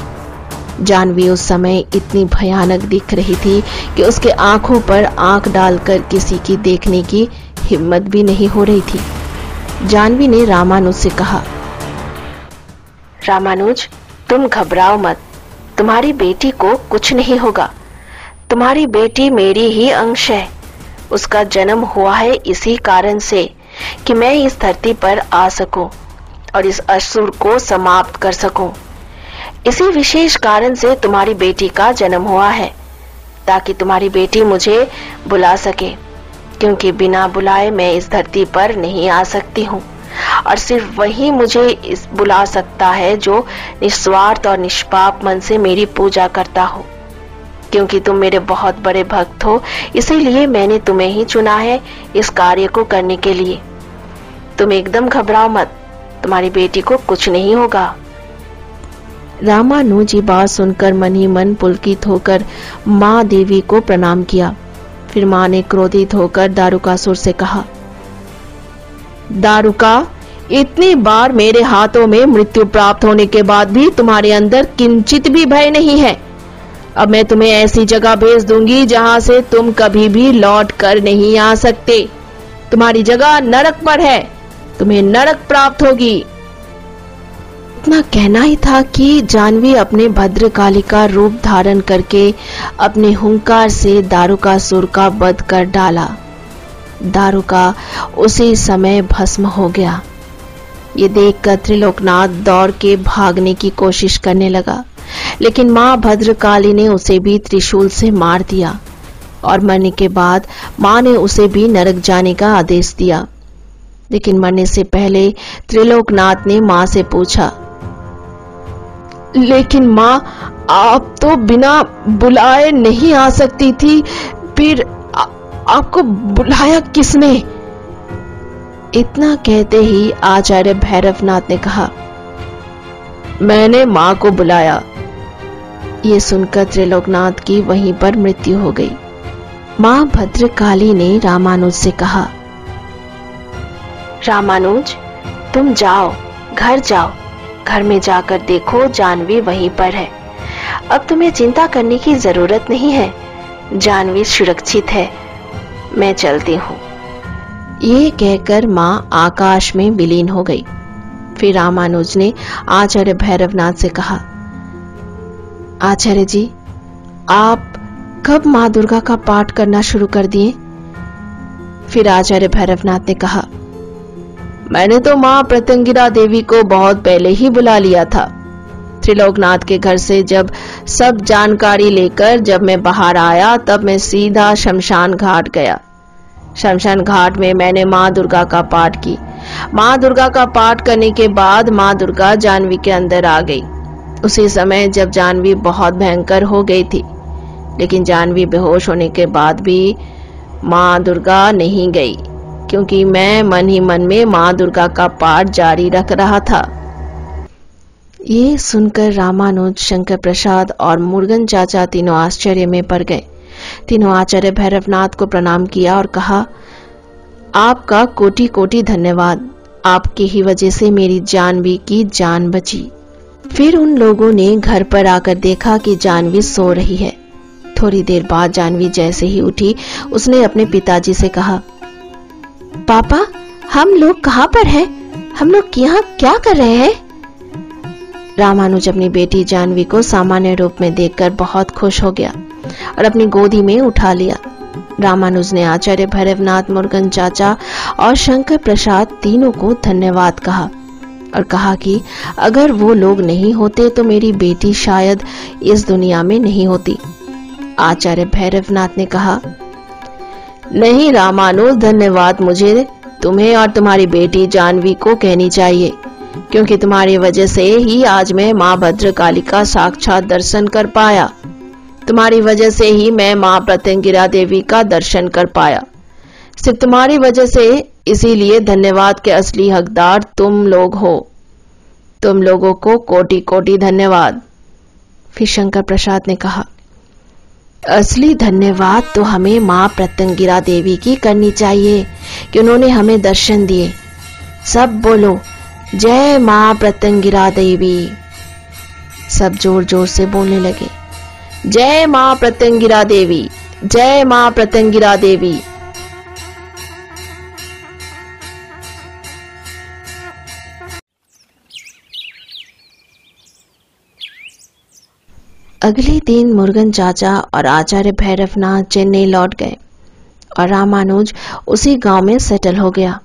जानवी उस समय इतनी भयानक दिख रही थी कि उसके आँखों पर आँख डालकर किसी की देखने की हिम्मत भी नहीं हो रही थी। जानवी ने रामानुज से कहा, रामानुज, तुम घबराओ मत। तुम्हारी बेटी को कुछ नहीं होगा। तुम्हारी बेटी मेरी ही अंश है। उसका जन्म हुआ है इसी कारण से कि मैं इस धरती पर आ सकूँ और इस असुर को समाप्त कर सकूँ। इसी विशेष कारण से तुम्हारी बेटी का जन्म हुआ है, ताकि तुम्हारी बेटी मुझे बुला सके, क्योंकि बिना बुलाए मैं इस धरती पर नहीं आ सकती हूँ। और सिर्फ़ वही मुझे इस बुला सकता है जो निस्वार्थ और निष्पाप मन से मेरी पूजा करता हो। क्योंकि तुम मेरे बहुत बड़े भक्त हो, इसीलिए मैंने तुम्हें ही चुना है इस कार्य को करने के लिए। तुम एकदम घबराओ मत, तुम्हारी बेटी को कुछ नहीं होगा। रामानुजी बात सुनकर मन ही मन पुलकित होकर माँ देवी को प्रणाम किया। फिर माँ ने क्रोधित होकर दारुकासुर से कहा दारुका इतनी बार मेरे हाथों में मृत्यु प्राप्त होने के बाद भी तुम्हारे अंदर किंचित भी भय नहीं है। अब मैं तुम्हें ऐसी जगह भेज दूँगी जहाँ से तुम कभी भी लौट कर नहीं आ सकते। तुम्हारी जगह नरक पर है। तुम्हें नरक प्राप्त होगी। इतना कहना ही था कि जानवी अपने भद्रकाली का रूप धारण करके अपने हुंकार से दारुका सुर का वध कर डाला। दारुका उसी समय भस्म हो गया। ये देखकर त्रिलोकनाथ दौड़ के भागने की कोशिश करने लगा, लेकिन माँ भद्रकाली ने उसे भी त्रिशूल से मार दिया और मरने के बाद माँ ने उसे भी नरक जाने का आदेश दिया। लेकिन मरने से पहले त्रिलोकनाथ ने माँ से पूछा, लेकिन माँ, आप तो बिना बुलाए नहीं आ सकती थी, फिर आपको बुलाया किसने? इतना कहते ही आचार्य भैरवनाथ ने कहा, मैंने माँ को बुलाया। ये सुनकर त्रिलोकनाथ की वहीं पर मृत्यु हो गई। माँ भद्रकाली ने रामानुज से कहा, रामानुज, तुम जाओ, घर जाओ। घर में जाकर देखो, जानवी वहीं पर है। अब तुम्हें चिंता करने की ज़रूरत नहीं है। जानवी सुरक्षित है। मैं चलती हूँ। ये कहकर माँ आकाश में विलीन हो गई। फिर रामानुज ने आचार्य भैरवनाथ से कहा, आचार्य जी, आप कब माँ दुर्गा का पाठ करना शुरू कर दिए? फिर आचार्य भैरवनाथ ने कहा, मैंने तो माँ प्रत्यंगिरा देवी को बहुत पहले ही बुला लिया था। त्रिलोकनाथ के घर से जब सब जानकारी लेकर जब मैं बाहर आया, तब मैं सीधा शमशान घाट गया। शमशान घाट में मैंने माँ दुर्गा का पाठ की। माँ दुर्गा का पाठ करने के बाद माँ दुर्गा जानवी के अंदर आ गई। उसी समय जब जानवी बहुत भयंकर हो गई थी, लेकिन जानवी बेहोश होने के बाद भी माँ दुर्गा नहीं गई, क्योंकि मैं मन ही मन में माँ दुर्गा का पाठ जारी रख रहा था। ये सुनकर रामानुज शंकर प्रसाद और मुर्गन चाचा तीनों आश्चर्य में पड़ गए। तीनों आचार्य भैरवनाथ को प्रणाम किया और कहा, आपका कोटि कोटि धन्यवाद। आपकी ही वजह से मेरी जानवी की जान बची। फिर उन लोगों ने घर पर आकर देखा कि जानवी सो रही है। थोड़ी देर बाद जानवी जैसे ही उठी, उसने अपने पिताजी से कहा, पापा, हम लोग कहाँ पर हैं? हम लोग यहाँ क्या कर रहे हैं? रामानुज अपनी बेटी जानवी को सामान्य रूप में देखकर बहुत खुश हो गया और अपनी गोदी में उठा लिया। रामानुज ने आचार्य भैरवनाथ, मुर्गन चाचा और शंकर प्रसाद तीनों को धन्यवाद कहा और कहा कि अगर वो लोग नहीं होते तो मेरी बेटी शायद इस दुनिया में नहीं होती। आचार्य भैरवनाथ ने कहा, नहीं रामानुज, धन्यवाद मुझे, तुम्हें और तुम्हारी बेटी जानवी को कहनी चाहिए। क्योंकि तुम्हारी वजह से ही आज मैं माँ भद्रकाली का साक्षात दर्शन कर पाया। तुम्हारी वजह से ही मैं माँ प्रत्यंगिरा देवी का दर्शन कर पाया। सिर्फ़ तुम्हारी वजह से, इसीलिए धन्यवाद के असली हकदार तुम लोग हो। तुम लोगों को कोटि कोटि धन्यवाद। फिर शंकर प्रसाद ने कहा, असली धन्यवाद तो हमें माँ प्रत्यंगिरा देवी की करनी चाहिए, कि उन्होंने हमें दर्शन दिए। सब बोलो जय माँ प्रत्यंगिरा देवी। सब ज़ोर ज़ोर से बोलने लगे। जय माँ प्रत्यंगिरा देवी, जय माँ प्रत्यंगिरा देवी। अगले दिन मुर्गन चाचा और आचार्य भैरवनाथ चेन्नई लौट गए और रामानुज उसी गाँव में सेटल हो गया।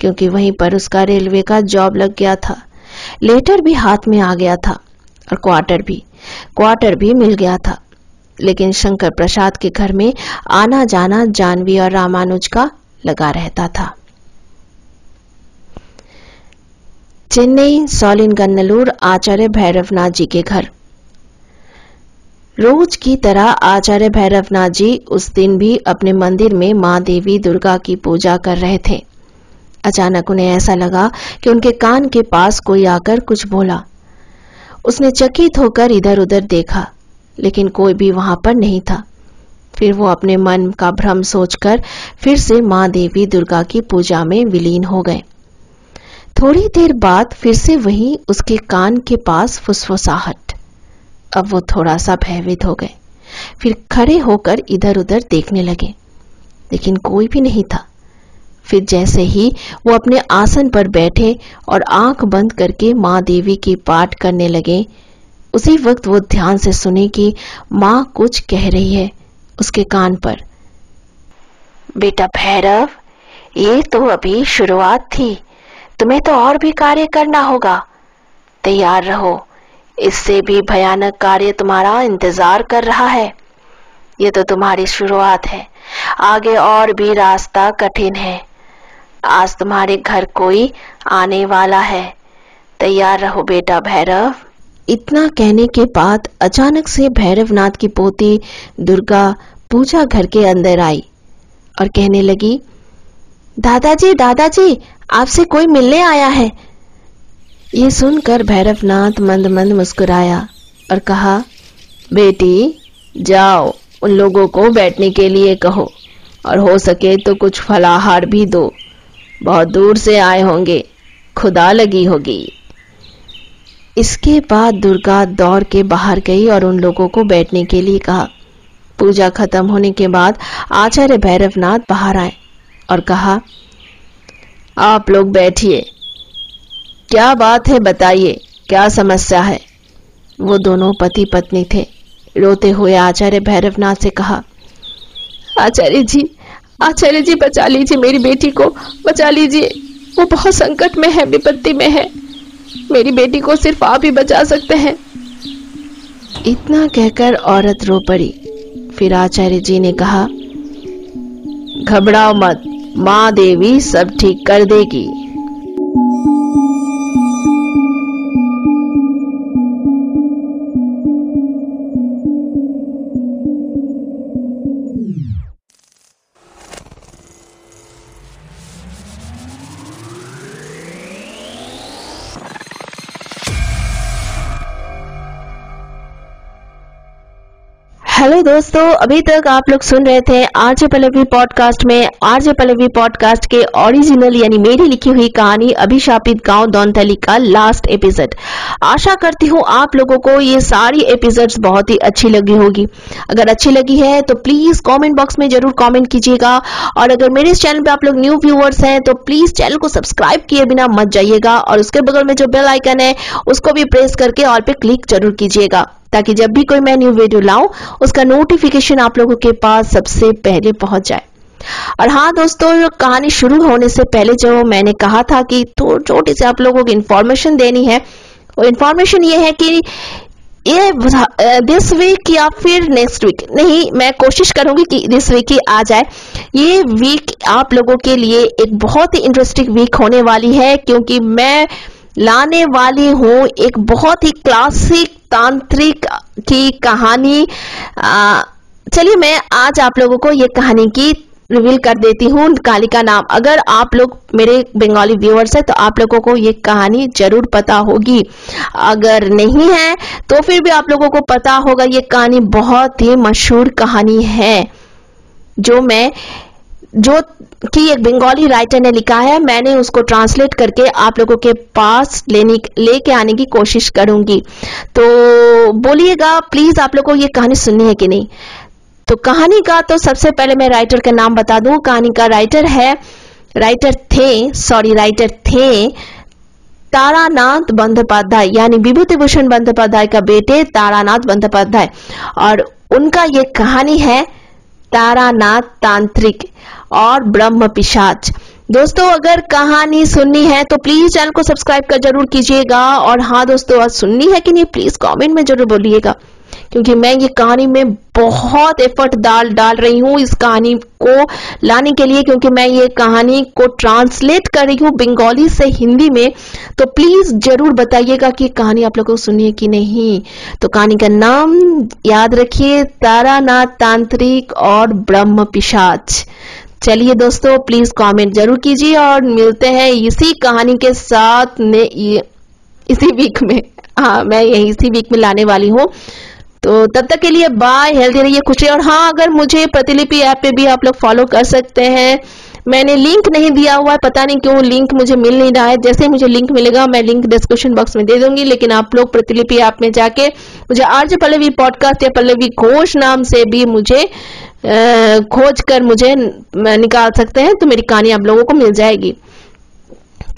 क्योंकि वहीं पर उसका रेलवे का जॉब लग गया था। लेटर भी हाथ में आ गया था और क्वार्टर भी। क्वार्टर भी मिल गया था। लेकिन शंकर प्रसाद के घर में आना जाना जानवी और रामानुज का लगा रहता था। चेन्नई, सोलिन गन्नलूर, आचार्य भैरवनाथ जी के घर। रोज की तरह आचार्य भैरवनाथ जी उस दिन भी अपने मंदिर में माँ देवी दुर्गा की पूजा कर रहे थे। अचानक उन्हें ऐसा लगा कि उनके कान के पास कोई आकर कुछ बोला। उसने चकित होकर इधर उधर देखा, लेकिन कोई भी वहाँ पर नहीं था। फिर वो अपने मन का भ्रम सोचकर फिर से माँ देवी दुर्गा की पूजा में विलीन हो गए। थोड़ी देर बाद फिर से वही उसके कान के पास फुसफुसाहट। अब वो थोड़ा सा भयभीत हो गए, फिर खड़े होकर इधर उधर देखने लगे, लेकिन कोई भी नहीं था। फिर जैसे ही वो अपने आसन पर बैठे और आँख बंद करके माँ देवी की पाठ करने लगे, उसी वक्त वो ध्यान से सुने कि माँ कुछ कह रही है उसके कान पर। बेटा भैरव, ये तो अभी शुरुआत थी। तुम्हें तो और भी कार्य करना होगा। तैयार रहो। इससे भी भयानक कार्य तुम्हारा इंतज़ार कर रहा है। ये तो तुम्हारी शुरुआत है। आगे और भी रास्ता कठिन है। आज तुम्हारे घर कोई आने वाला है। तैयार रहो बेटा भैरव। इतना कहने के बाद अचानक से भैरवनाथ की पोती दुर्गा पूजा घर के अंदर आई और कहने लगी, दादाजी दादाजी, आपसे कोई मिलने आया है? ये सुनकर भैरवनाथ मंद मंद मुस्कुराया और कहा, बेटी, जाओ, उन लोगों को बैठने के लिए कहो और हो सके तो कुछ फलाहार भी दो। बहुत दूर से आए होंगे। खुदा लगी होगी। इसके बाद दुर्गा दौड़ के बाहर गई और उन लोगों को बैठने के लिए कहा। पूजा खत्म होने के बाद आचार्य भैरवनाथ बाहर आए और कहा, आप लोग बैठिए। क्या बात है बताइए, क्या समस्या है? वो दोनों पति पत्नी थे। रोते हुए आचार्य भैरवनाथ से कहा, आचार्य जी आचार्य जी, बचा लीजिए मेरी बेटी को। बचा लीजिए। वो बहुत संकट में है विपत्ति में है। मेरी बेटी को सिर्फ़ आप ही बचा सकते हैं। इतना कहकर औरत रो पड़ी। फिर आचार्य जी ने कहा, घबराओ मत, माँ देवी सब ठीक कर देगी। हेलो दोस्तों, अभी तक आप लोग सुन रहे थे आरजे पल्लवी पॉडकास्ट में। आरजे पल्लवी पॉडकास्ट के ओरिजिनल यानी मेरी लिखी हुई कहानी अभिशापित गाँव दौनतली का लास्ट एपिसोड आशा करती हूँ आप लोगों को ये सारी एपिसोड्स बहुत ही अच्छी लगी होगी। अगर अच्छी लगी है तो प्लीज़ कमेंट बॉक्स में ज़रूर कमेंट कीजिएगा। और अगर मेरे इस चैनल पे आप लोग न्यू व्यूअर्स हैं तो प्लीज़ चैनल को सब्सक्राइब किए बिना मत जाइएगा। और उसके बगल में जो बेल आइकन है, उसको भी प्रेस करके और पे क्लिक ज़रूर कीजिएगा। ताकि जब भी कोई मैं न्यू वीडियो लाऊं, उसका नोटिफिकेशन आप लोगों के पास सबसे पहले पहुँच जाए। और हाँ दोस्तों, कहानी शुरू होने से पहले जो मैंने कहा था कि तो छोटी से आप लोगों को इन्फॉर्मेशन देनी है। वो इन्फॉर्मेशन ये है कि ये दिस वीक या फिर नेक्स्ट वीक नहीं, मैं कोशिश करूँगी कि दिस वीक ही आ जाए। ये वीक आप लोगों के लिए एक बहुत ही इंटरेस्टिंग वीक होने वाली है, क्योंकि मैं लाने वाली हूँ एक बहुत ही क्लासिक तांत्रिक की कहानी चलिए मैं आज आप लोगों को ये कहानी की रिवील कर देती हूँ काली का नाम। अगर आप लोग मेरे बंगाली व्यूअर्स है तो आप लोगों को ये कहानी ज़रूर पता होगी। अगर नहीं है तो फिर भी आप लोगों को पता होगा, ये कहानी बहुत ही मशहूर कहानी है, जो मैं जो कि एक बंगाली राइटर ने लिखा है, मैंने उसको ट्रांसलेट करके आप लोगों के पास लेने, लेके आने की कोशिश करूँगी। तो बोलिएगा प्लीज़ आप लोगों को ये कहानी सुननी है कि नहीं? तो कहानी का तो सबसे पहले मैं राइटर का नाम बता दूँ। कहानी का राइटर है राइटर थे सॉरी राइटर थे तारानाथ बंदोपाध्याय, यानी विभूति भूषण बंदोपाध्याय का बेटे तारानाथ बंदोपाध्याय। और उनका ये कहानी है, तारानाथ तांत्रिक। और ब्रह्म पिशाच। दोस्तों, अगर कहानी सुननी है तो प्लीज़ चैनल को सब्सक्राइब कर ज़रूर कीजिएगा। और हाँ दोस्तों, आज सुननी है कि नहीं प्लीज़ कमेंट में ज़रूर बोलिएगा। क्योंकि मैं ये कहानी में बहुत एफर्ट डाल डाल रही हूँ इस कहानी को लाने के लिए, क्योंकि मैं ये कहानी को ट्रांसलेट कर रही हूँ बंगाली से हिंदी में। तो प्लीज़ ज़रूर बताइएगा कि कहानी आप लोगों को सुनिए कि नहीं। तो कहानी का नाम याद रखिए, तारानाथ तांत्रिक और ब्रह्म पिशाच। चलिए दोस्तों प्लीज़ कमेंट ज़रूर कीजिए और मिलते हैं इसी कहानी के साथ ने इसी वीक में। हाँ मैं यही इसी वीक में लाने वाली हूँ। तो तब तक के लिए बाय हेल्दी रहिए, खुश रहिए। और हाँ अगर मुझे प्रतिलिपि ऐप पे भी आप लोग फॉलो कर सकते हैं, मैंने लिंक नहीं दिया हुआ है, पता नहीं क्यों लिंक मुझे मिल नहीं रहा है। जैसे मुझे लिंक मिलेगा, मैं लिंक डिस्क्रिप्शन बॉक्स में दे दूँगी, लेकिन आप लोग प्रतिलिपि ऐप में जाके, मुझे आरजे पल्लवी पॉडकास्ट या पल्लवी घोष नाम से भी मुझे खोज कर मुझे निकाल सकते हैं तो मेरी कहानी आप लोगों को मिल जाएगी।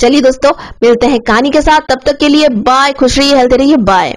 चलिए दोस्तों, मिलते हैं कहानी के साथ, तब तक के लिए बाय खुश रहिए हेल्थ रहिए बाय